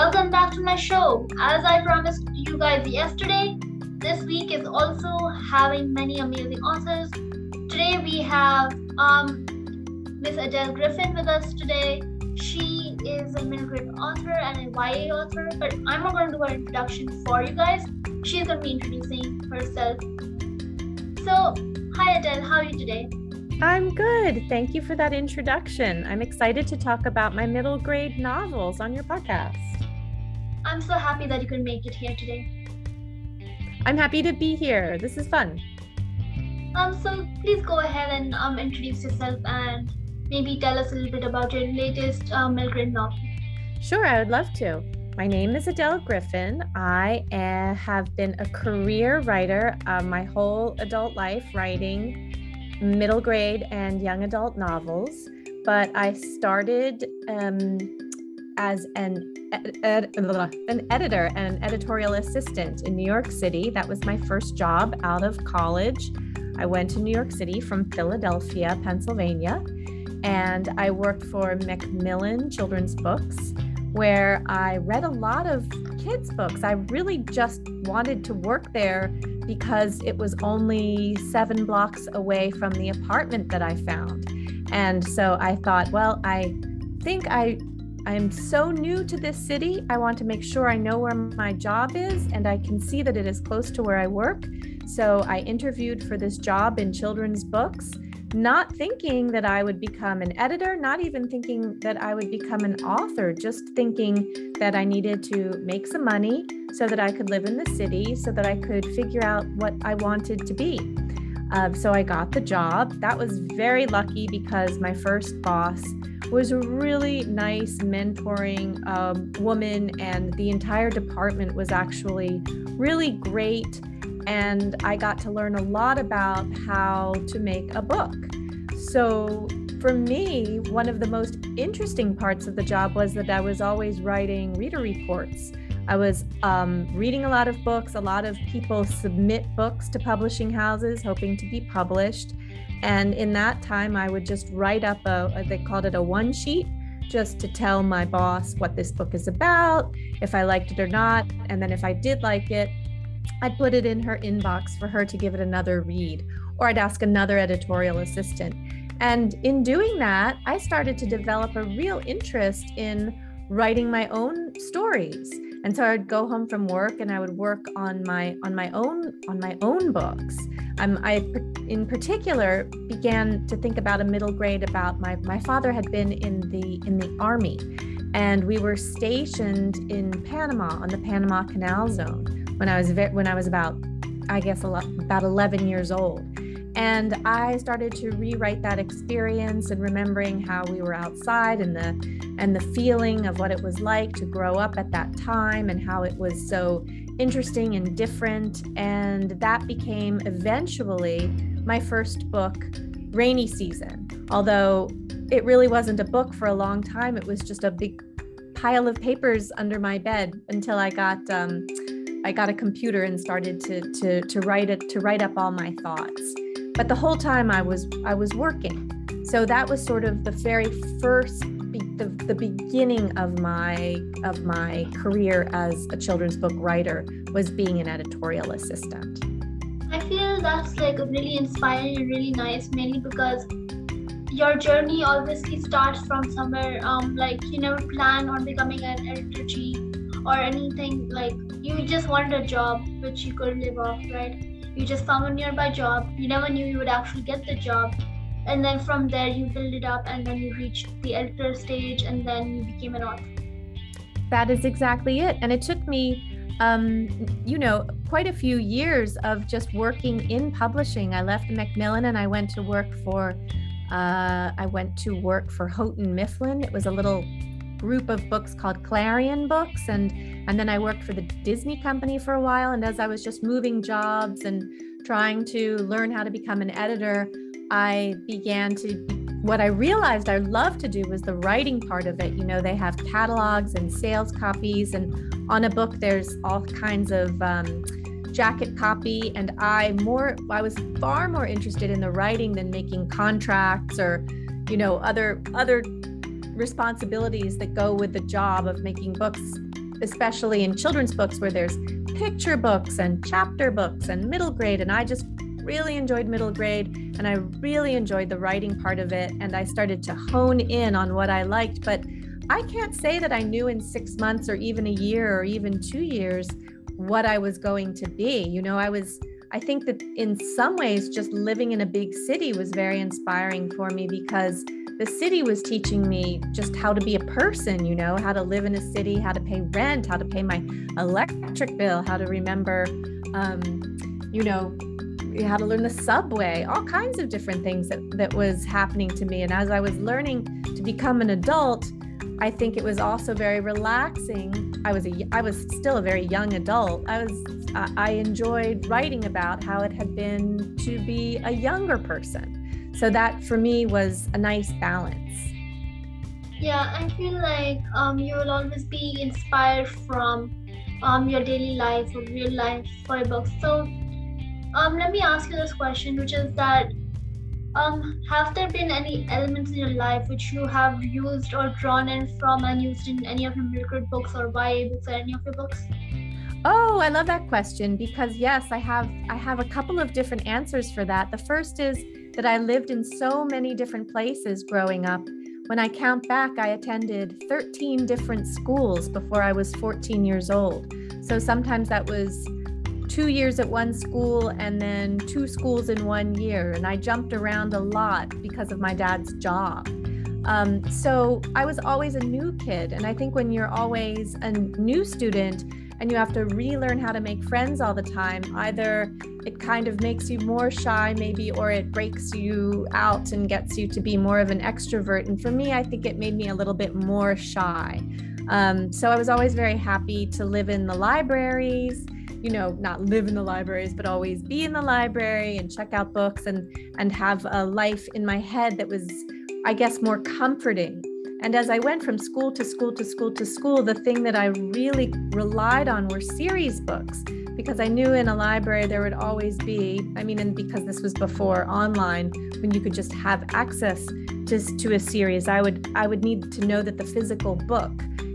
welcome back to my show. As I promised you guys yesterday, this week is also having many amazing authors. Today we have um, Miss Adele Griffin with us today. She is a middle grade author and a YA author, but I'm not going to do her introduction for you guys. She's going to be introducing herself. So, hi Adele, how are you today? I'm good. Thank you for that introduction. I'm excited to talk about my middle grade novels on your podcast. I'm so happy that you could make it here today. I'm happy to be here. This is fun. Um, so please go ahead and um, introduce yourself and maybe tell us a little bit about your latest um, middle grade novel. Sure, I would love to. My name is Adele Griffin. I uh, have been a career writer uh, my whole adult life, writing middle grade and young adult novels, but I started um, as an ed- an editor and an editorial assistant in New York City. That was my first job out of college. I went to New York City from Philadelphia, Pennsylvania, and I worked for Macmillan Children's Books, where I read a lot of kids' books. I really just wanted to work there because it was only seven blocks away from the apartment that I found. And so I thought, well, I think I I'm so new to this city. I want to make sure I know where my job is and I can see that it is close to where I work. So I interviewed for this job in children's books not thinking that I would become an editor, not even thinking that I would become an author, just thinking that I needed to make some money so that I could live in the city, so that I could figure out what I wanted to be. Uh, so I got the job. That was very lucky because my first boss was a really nice mentoring um, woman, and the entire department was actually really great and I got to learn a lot about how to make a book. So, for me, one of the most interesting parts of the job was that I was always writing reader reports. I was um, reading a lot of books. A lot of people submit books to publishing houses hoping to be published. And in that time, I would just write up a, they called it a one sheet, just to tell my boss what this book is about, if I liked it or not. And then if I did like it, I'd put it in her inbox for her to give it another read, or I'd ask another editorial assistant. And in doing that, I started to develop a real interest in writing my own stories. And so I'd go home from work and I would work on my on my own on my own books. Um, I in particular began to think about a middle grade about my my father had been in the in the army and we were stationed in Panama on the Panama Canal Zone when I was when I was about I guess about 11 years old. And I started to rewrite that experience and remembering how we were outside and the and the feeling of what it was like to grow up at that time and how it was so interesting and different. And that became eventually my first book, Rainy Season. Although it really wasn't a book for a long time, it was just a big pile of papers under my bed until I got um, I got a computer and started to to to write it to write up all my thoughts. But the whole time I was I was working. So that was sort of the very first the, the beginning of my of my career as a children's book writer was being an editorial assistant. I feel that's like really inspiring and really nice, mainly because your journey obviously starts from somewhere um like you never plan on becoming an editor chief or anything like you just wanted a job which you could live off, right? You just found a nearby job. You never knew you would actually get the job. And then from there, you build it up, and then you reach the editor stage, and then you became an author. That is exactly it. And it took me, um, you know, quite a few years of just working in publishing. I left Macmillan and I went to work for, uh, I went to work for Houghton Mifflin. It was a little group of books called Clarion Books, and and then I worked for the Disney Company for a while. And as I was just moving jobs and trying to learn how to become an editor, I began to. What I realized I loved to do was the writing part of it. You know, they have catalogs and sales copies, and on a book, there's all kinds of um, jacket copy. And I more, I was far more interested in the writing than making contracts or, you know, other other responsibilities that go with the job of making books especially in children's books where there's picture books and chapter books and middle grade. And I just really enjoyed middle grade and I really enjoyed the writing part of it. And I started to hone in on what I liked. But I can't say that I knew in six months or even a year or even two years what I was going to be. You know, I was, I think that in some ways, just living in a big city was very inspiring for me because the city was teaching me just how to be a person, you know, how to live in a city, how to pay rent, how to pay my electric bill, how to remember, um, you know, how to learn the subway, all kinds of different things that, that was happening to me. And as I was learning to become an adult, I think it was also very relaxing. I was a I was still a very young adult. I was I enjoyed writing about how it had been to be a younger person. So that for me was a nice balance. Yeah, I feel like um, you will always be inspired from um, your daily life or real life for a book. So um, let me ask you this question, which is that um, have there been any elements in your life which you have used or drawn in from and used in any of your middle books or YA books or any of your books? Oh, I love that question because yes, I have I have a couple of different answers for that. The first is that I lived in so many different places growing up. When I count back, I attended 13 different schools before I was 14 years old. So sometimes that was two years at one school and then two schools in one year. And I jumped around a lot because of my dad's job. Um, so I was always a new kid. And I think when you're always a new student and you have to relearn how to make friends all the time, either it kind of makes you more shy, maybe, or it breaks you out and gets you to be more of an extrovert. And for me, I think it made me a little bit more shy. Um, so I was always very happy to live in the libraries you know not live in the libraries but always be in the library and check out books and and have a life in my head that was i guess more comforting. And as i went from school to school to school to school the thing that i really relied on were series books because i knew in a library there would always be i mean and because this was before online when you could just have access to, to a series i would i would need to know that the physical book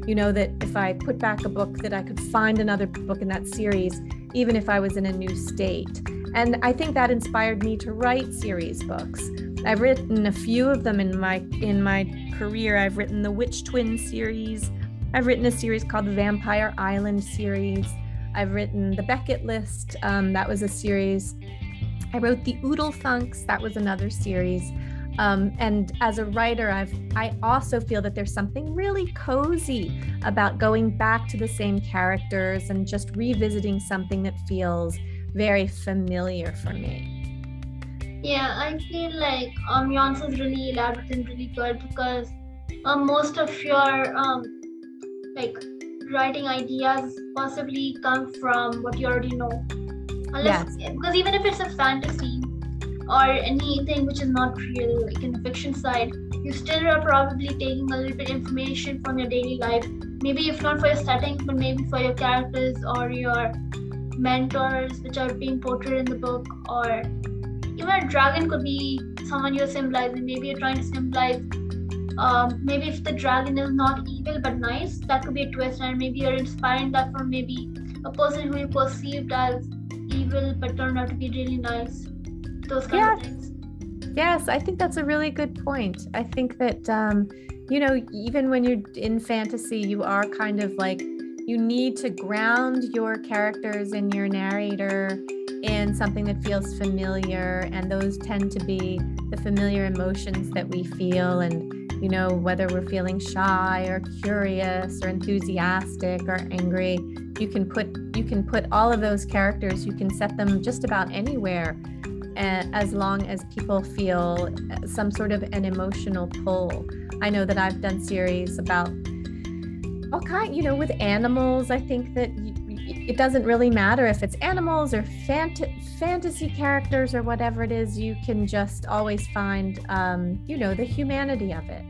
you know that if I put back a book that I could find another book in that series even if I was in a new state. And I think that inspired me to write series books. I've written a few of them in my in my career. I've written the Witch Twin series. I've written a series called the Vampire Island series. I've written the Becket List. Um, that was a series. I wrote the Oodlethunks. That was another series. Um, and as a writer, I've I also feel that there's something really cozy about going back to the same characters and just revisiting something that feels very familiar for me. Yeah, I feel like um, your answer is really elaborate and really good because um, most of your um, like writing ideas possibly come from what you already know. Unless, yes. Because even if it's a fantasy, or anything which is not real, like in the fiction side, you still are probably taking a little bit information from your daily life. Maybe if not for your settings, but maybe for your characters or your mentors, which are being portrayed in the book, or even a dragon could be someone you're symbolizing. Maybe you're trying to symbolize. Um, maybe if the dragon is not evil but nice, that could be a twist, and maybe you're inspiring that from maybe a person who you perceived as evil but turned out to be really nice those kind yes. of things. Yes, I think that's a really good point. I think that um, you know, even when you're in fantasy, you are kind of like you need to ground your characters and your narrator in something that feels familiar and those tend to be the familiar emotions that we feel and you know whether we're feeling shy or curious or enthusiastic or angry you can put you can put all of those characters you can set them just about anywhere as long as people feel some sort of an emotional pull. I know that I've done series about all kind, you know, with animals. I think that it doesn't really matter if it's animals or fant- fantasy characters or whatever it is. You can just always find, um, you know, the humanity of it.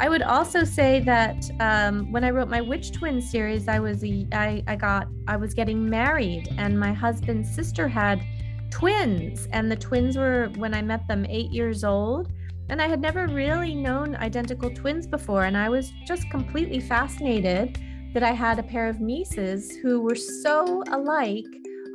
I would also say that um, when I wrote my Witch Twin series, I was I, I got I was getting married, and my husband's sister had twins. And the twins were, when I met them, eight years old. And I had never really known identical twins before. And I was just completely fascinated that I had a pair of nieces who were so alike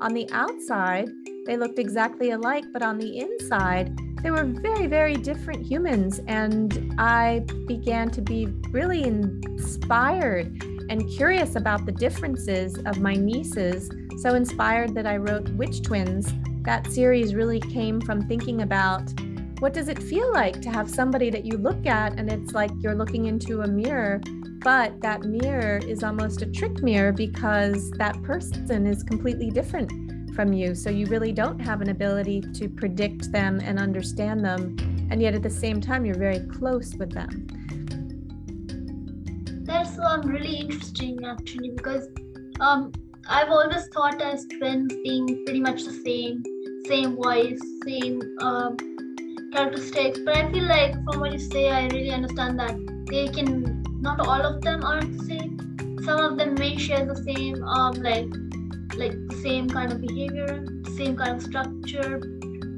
on the outside. They looked exactly alike, but on the inside, they were very, very different humans. And I began to be really inspired and curious about the differences of my nieces. So inspired that I wrote Witch Twins. That series really came from thinking about what does it feel like to have somebody that you look at and it's like you're looking into a mirror but that mirror is almost a trick mirror because that person is completely different from you. So you really don't have an ability to predict them and understand them. And yet at the same time, you're very close with them. That's um, really interesting actually because um, I've always thought as twins being pretty much the same, same voice, same um, characteristics. But I feel like from what you say, I really understand that they can not all of them aren't the same. Some of them may share the same um like like the same kind of behavior, same kind of structure,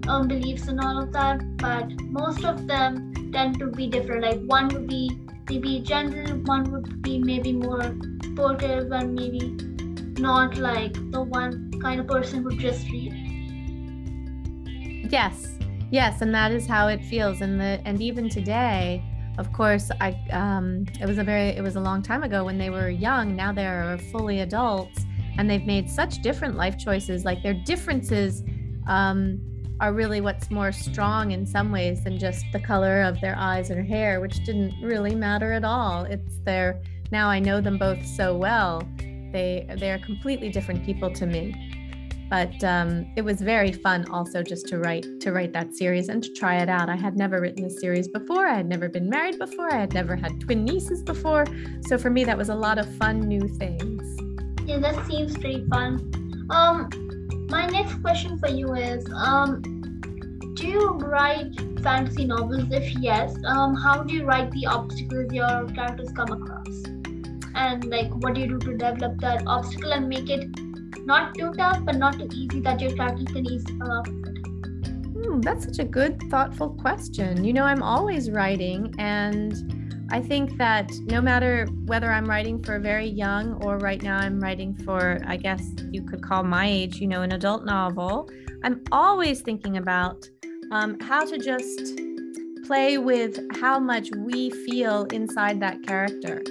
um, beliefs and all of that. But most of them tend to be different. Like one would be maybe gentle, one would be maybe more sportive, and maybe not like the one kind of person who just read. Yes, yes, and that is how it feels. And the and even today, of course i um, it was a very it was a long time ago when they were young now they're fully adults and they've made such different life choices like their differences um, are really what's more strong in some ways than just the color of their eyes or hair which didn't really matter at all it's their now i know them both so well they they're completely different people to me but um, it was very fun also just to write to write that series and to try it out. I had never written a series before. I had never been married before. I had never had twin nieces before. So for me that was a lot of fun new things. Yeah that seems pretty fun. Um my next question for you is um do you write fantasy novels? If yes um how do you write the obstacles your characters come across? And like what do you do to develop that obstacle and make it not too tough, but not too easy that your character can come up? Hmm, that's such a good, thoughtful question. You know, I'm always writing, and I think that no matter whether I'm writing for a very young or right now I'm writing for, I guess you could call my age, you know, an adult novel, I'm always thinking about um, how to just play with how much we feel inside that character.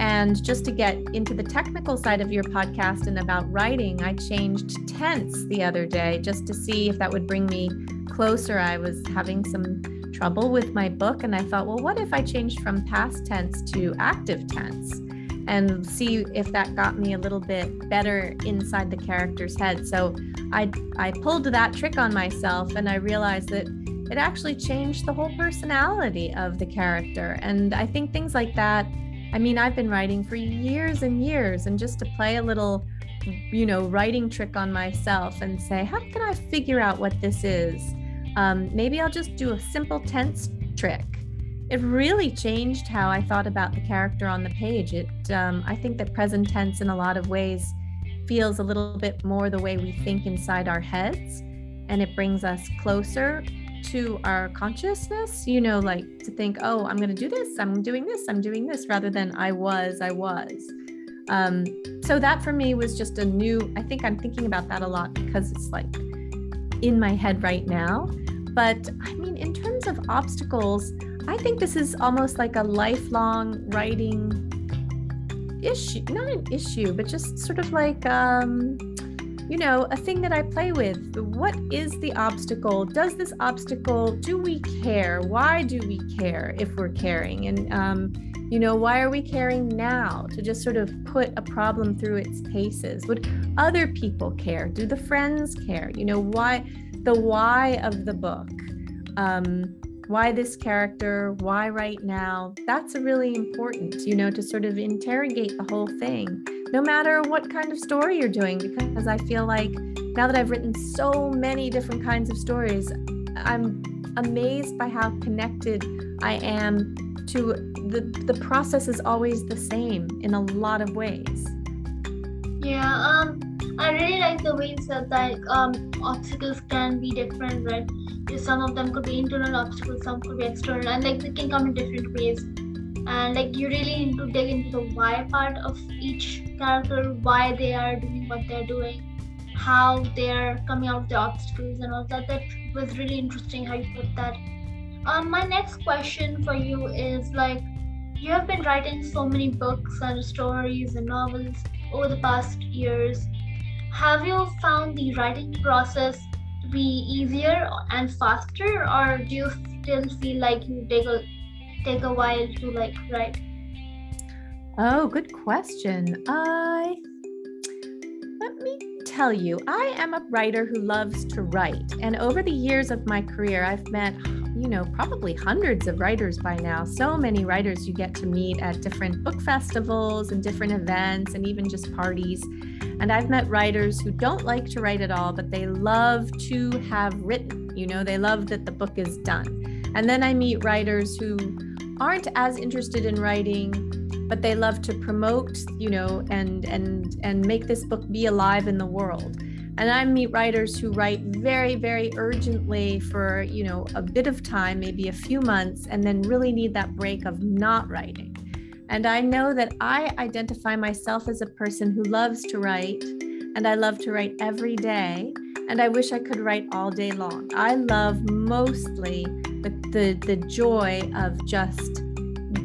And just to get into the technical side of your podcast and about writing, I changed tense the other day just to see if that would bring me closer. I was having some trouble with my book, and I thought, well, what if I changed from past tense to active tense? and see if that got me a little bit better inside the character's head. So I I pulled that trick on myself and I realized that it actually changed the whole personality of the character. And I think things like that I mean, I've been writing for years and years, and just to play a little, you know, writing trick on myself and say, how can I figure out what this is? Um, maybe I'll just do a simple tense trick. It really changed how I thought about the character on the page. It, um, I think that present tense, in a lot of ways, feels a little bit more the way we think inside our heads, and it brings us closer to our consciousness, you know, like to think, oh, I'm going to do this, I'm doing this, I'm doing this, rather than I was, I was. Um, so that for me was just a new, I think I'm thinking about that a lot because it's like in my head right now. But I mean, in terms of obstacles, I think this is almost like a lifelong writing issue, not an issue, but just sort of like, um, you know, a thing that I play with. What is the obstacle? Does this obstacle, do we care? Why do we care if we're caring? And, um, you know, why are we caring now to just sort of put a problem through its paces? Would other people care? Do the friends care? You know, why the why of the book? Um, why this character? Why right now? That's really important, you know, to sort of interrogate the whole thing no matter what kind of story you're doing, because I feel like now that I've written so many different kinds of stories, I'm amazed by how connected I am to the the process is always the same in a lot of ways. Yeah, um, I really like the way you said that um, obstacles can be different, right? Some of them could be internal obstacles, some could be external, and like they can come in different ways. And like you really need to dig into the why part of each character why they are doing what they're doing how they're coming out of the obstacles and all that. That was really interesting how you put that. Um my next question for you is like you have been writing so many books and stories and novels over the past years. Have you found the writing process to be easier and faster or do you still feel like you take a take a while to like write? Oh, good question. I let me tell you, I am a writer who loves to write. And over the years of my career, I've met, you know, probably hundreds of writers by now. So many writers you get to meet at different book festivals and different events and even just parties. And I've met writers who don't like to write at all, but they love to have written. You know, they love that the book is done. And then I meet writers who aren't as interested in writing but they love to promote you know and and and make this book be alive in the world. And i meet writers who write very very urgently for you know a bit of time maybe a few months and then really need that break of not writing. And i know that i identify myself as a person who loves to write and i love to write every day and i wish i could write all day long. I love mostly the, the, the joy of just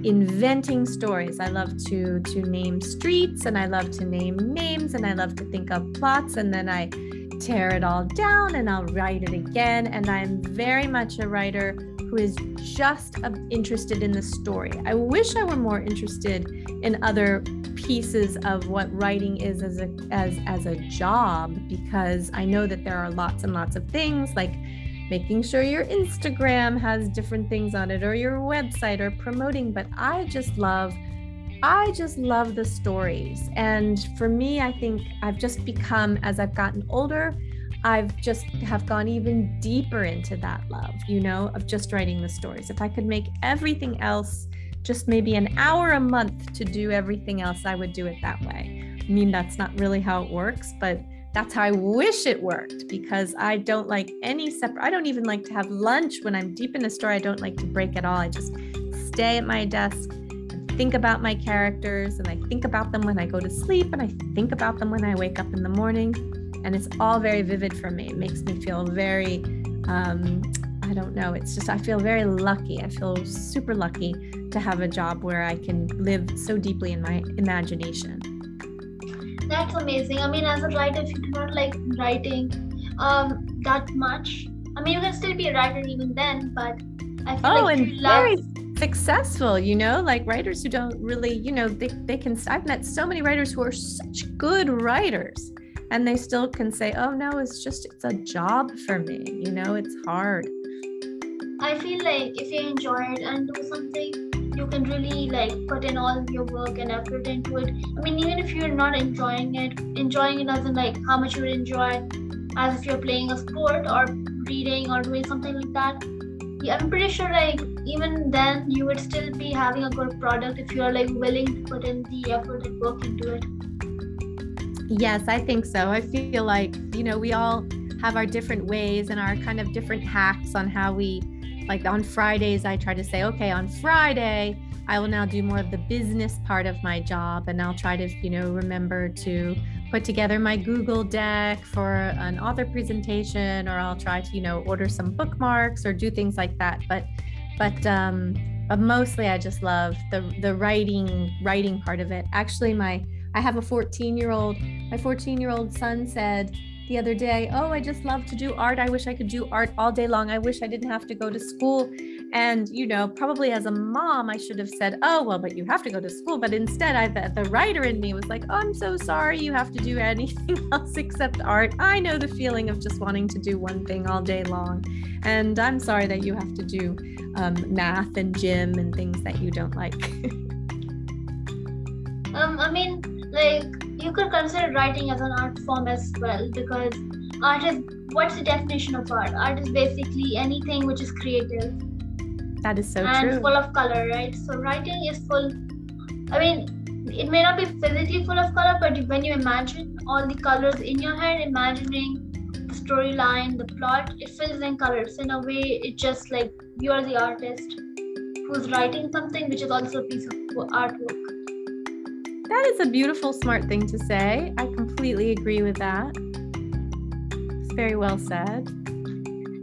inventing stories. I love to to name streets and I love to name names and I love to think of plots and then I tear it all down and I'll write it again. And I'm very much a writer who is just interested in the story. I wish I were more interested in other pieces of what writing is as a as as a job because I know that there are lots and lots of things like making sure your Instagram has different things on it or your website or promoting. But I just love, I just love the stories. And for me, I think I've just become, as I've gotten older, I've just have gone even deeper into that love, you know, of just writing the stories. If I could make everything else just maybe an hour a month to do everything else, I would do it that way. I mean, that's not really how it works, but that's how I wish it worked because I don't like any separate, I don't even like to have lunch when I'm deep in a story. I don't like to break at all. I just stay at my desk and think about my characters and I think about them when I go to sleep and I think about them when I wake up in the morning. And it's all very vivid for me. It makes me feel very, um, I don't know, it's just, I feel very lucky. I feel super lucky to have a job where I can live so deeply in my imagination. That's amazing. I mean, as a writer, if you do not like writing um, that much, I mean, you can still be a writer even then, but I feel oh, like and love... very successful, you know, like writers who don't really, you know, they, they can, I've met so many writers who are such good writers and they still can say, oh no, it's just, it's a job for me, you know, it's hard. I feel like if you enjoy it and do something, you can really like put in all your work and effort into it. I mean even if you're not enjoying it enjoying it doesn't like how much you would enjoy as if you're playing a sport or reading or doing something like that. Yeah, i'm pretty sure like even then you would still be having a good product if you're like willing to put in the effort and work into it. Yes i think so. I feel like you know we all have our different ways and our kind of different hacks on how we like on Fridays, I try to say, okay, on Friday, I will now do more of the business part of my job. And I'll try to, you know, remember to put together my Google deck for an author presentation, or I'll try to, you know, order some bookmarks or do things like that. But, but, um, but mostly I just love the, the writing, writing part of it. Actually, my, I have a 14 year old, my 14 year old son said, the other day, Oh, I just love to do art. I wish I could do art all day long. I wish I didn't have to go to school. And, you know, probably as a mom, I should have said, Oh, well, but you have to go to school. But instead, I, the, the writer in me was like, Oh, I'm so sorry. You have to do anything else except art. I know the feeling of just wanting to do one thing all day long. And I'm sorry that you have to do um, math and gym and things that you don't like. um, I mean, like, you could consider writing as an art form as well because art is what's the definition of art? Art is basically anything which is creative. That is so and true. full of color, right? So writing is full. I mean, it may not be physically full of color, but when you imagine all the colors in your head, imagining the storyline, the plot, it fills in colors. In a way, it just like you are the artist. who's writing something which is also a piece of artwork. That is a beautiful, smart thing to say. I completely agree with that. It's very well said.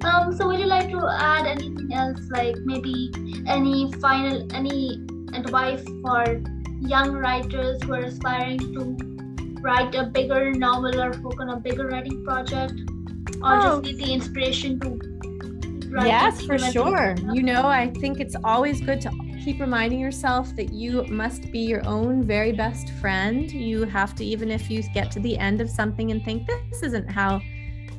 Um, so would you like to add anything else, like maybe any final, any advice for young writers who are aspiring to write a bigger novel or work on a bigger writing project, or oh. just need the inspiration to write. yes for sure you know i think it's always good to keep reminding yourself that you must be your own very best friend. You have to even if you get to the end of something and think this isn't how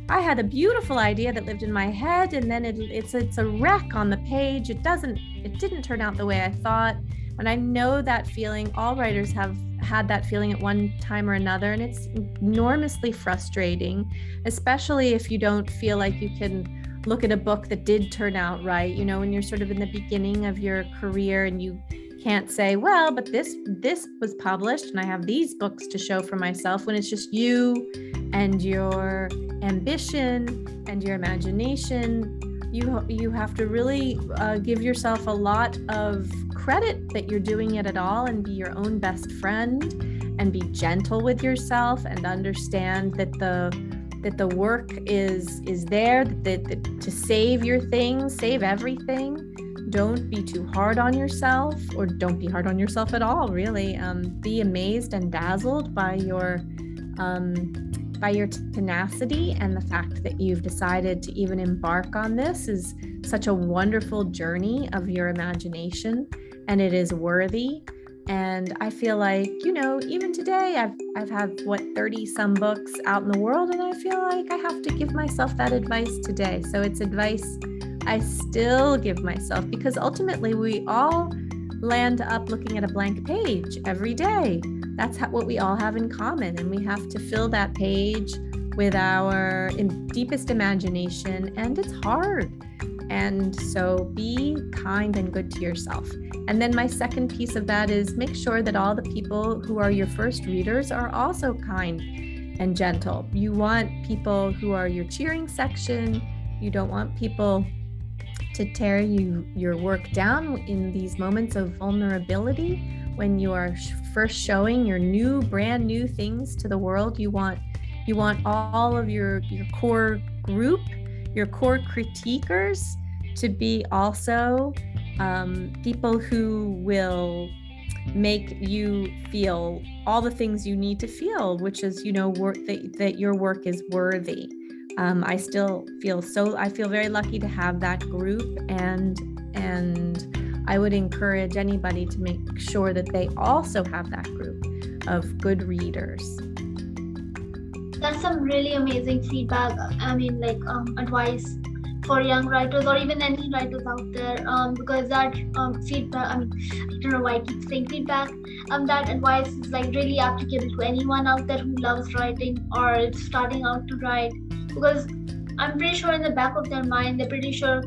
i had a beautiful idea that lived in my head and then it, it's it's a wreck on the page. It doesn't it didn't turn out the way i thought. And i know that feeling. All writers have had that feeling at one time or another and it's enormously frustrating especially if you don't feel like you can look at a book that did turn out right you know when you're sort of in the beginning of your career and you can't say well but this this was published and i have these books to show for myself when it's just you and your ambition and your imagination. You you have to really uh, give yourself a lot of credit that you're doing it at all and be your own best friend and be gentle with yourself and understand that the that the work is is there that, that to save your things save everything. Don't be too hard on yourself or don't be hard on yourself at all really. Um, be amazed and dazzled by your um, by your tenacity and the fact that you've decided to even embark on this is such a wonderful journey of your imagination and it is worthy and I feel like, you know, even today I've I've had what 30 some books out in the world and I feel like I have to give myself that advice today. So it's advice I still give myself because ultimately we all land up looking at a blank page every day. That's what we all have in common and we have to fill that page with our deepest imagination and it's hard. And so be kind and good to yourself. And then my second piece of that is make sure that all the people who are your first readers are also kind and gentle. You want people who are your cheering section. You don't want people to tear you your work down in these moments of vulnerability when you are first showing your new brand new things to the world. You want you want all of your your core group, your core critiquers to be also um, people who will make you feel all the things you need to feel, which is, you know, work that, that your work is worthy. Um, I still feel so I feel very lucky to have that group and and I would encourage anybody to make sure that they also have that group of good readers. That's some really amazing feedback. I mean, like um, advice for young writers or even any writers out there um, because that um, feedback i mean i don't know why i keep saying feedback um, that advice is like really applicable to anyone out there who loves writing or is starting out to write because i'm pretty sure in the back of their mind they're pretty sure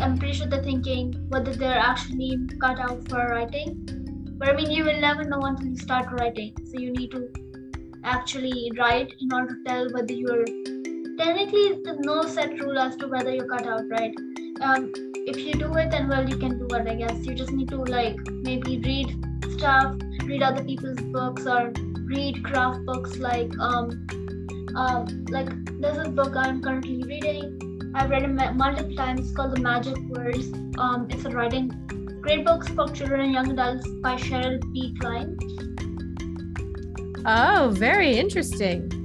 i'm pretty sure they're thinking whether they're actually cut out for writing but i mean you will never know until you start writing so you need to actually write in order to tell whether you're technically there's no set rule as to whether you cut out right? Um, if you do it then well you can do it i guess. You just need to like maybe read stuff read other people's books or read craft books like um, um like there's a book i'm currently reading. I've read it multiple times. It's called the magic words. Um it's a writing great books for children and young adults by cheryl B. Klein oh very interesting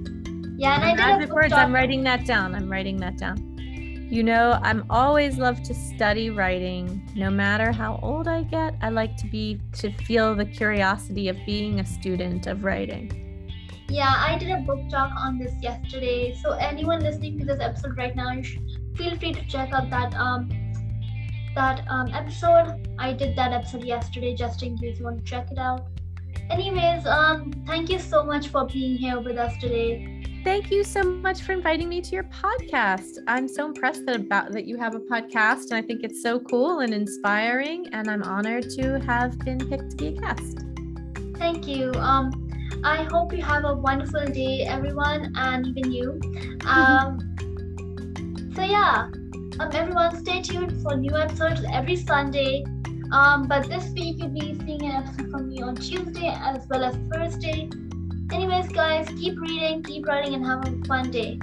yeah, and I did words. I'm writing that down. I'm writing that down. You know, I'm always love to study writing. No matter how old I get, I like to be to feel the curiosity of being a student of writing. Yeah, I did a book talk on this yesterday. So anyone listening to this episode right now, feel free to check out that um that um episode. I did that episode yesterday just in case you want to check it out. Anyways, um thank you so much for being here with us today. Thank you so much for inviting me to your podcast. I'm so impressed that about that you have a podcast and I think it's so cool and inspiring and I'm honored to have been picked to be a guest. Thank you. Um I hope you have a wonderful day everyone and even you. Um so yeah, um everyone stay tuned for new episodes every Sunday Um, but this week you'll be seeing an episode from me on Tuesday as well as Thursday. Anyways, guys, keep reading, keep writing, and have a fun day.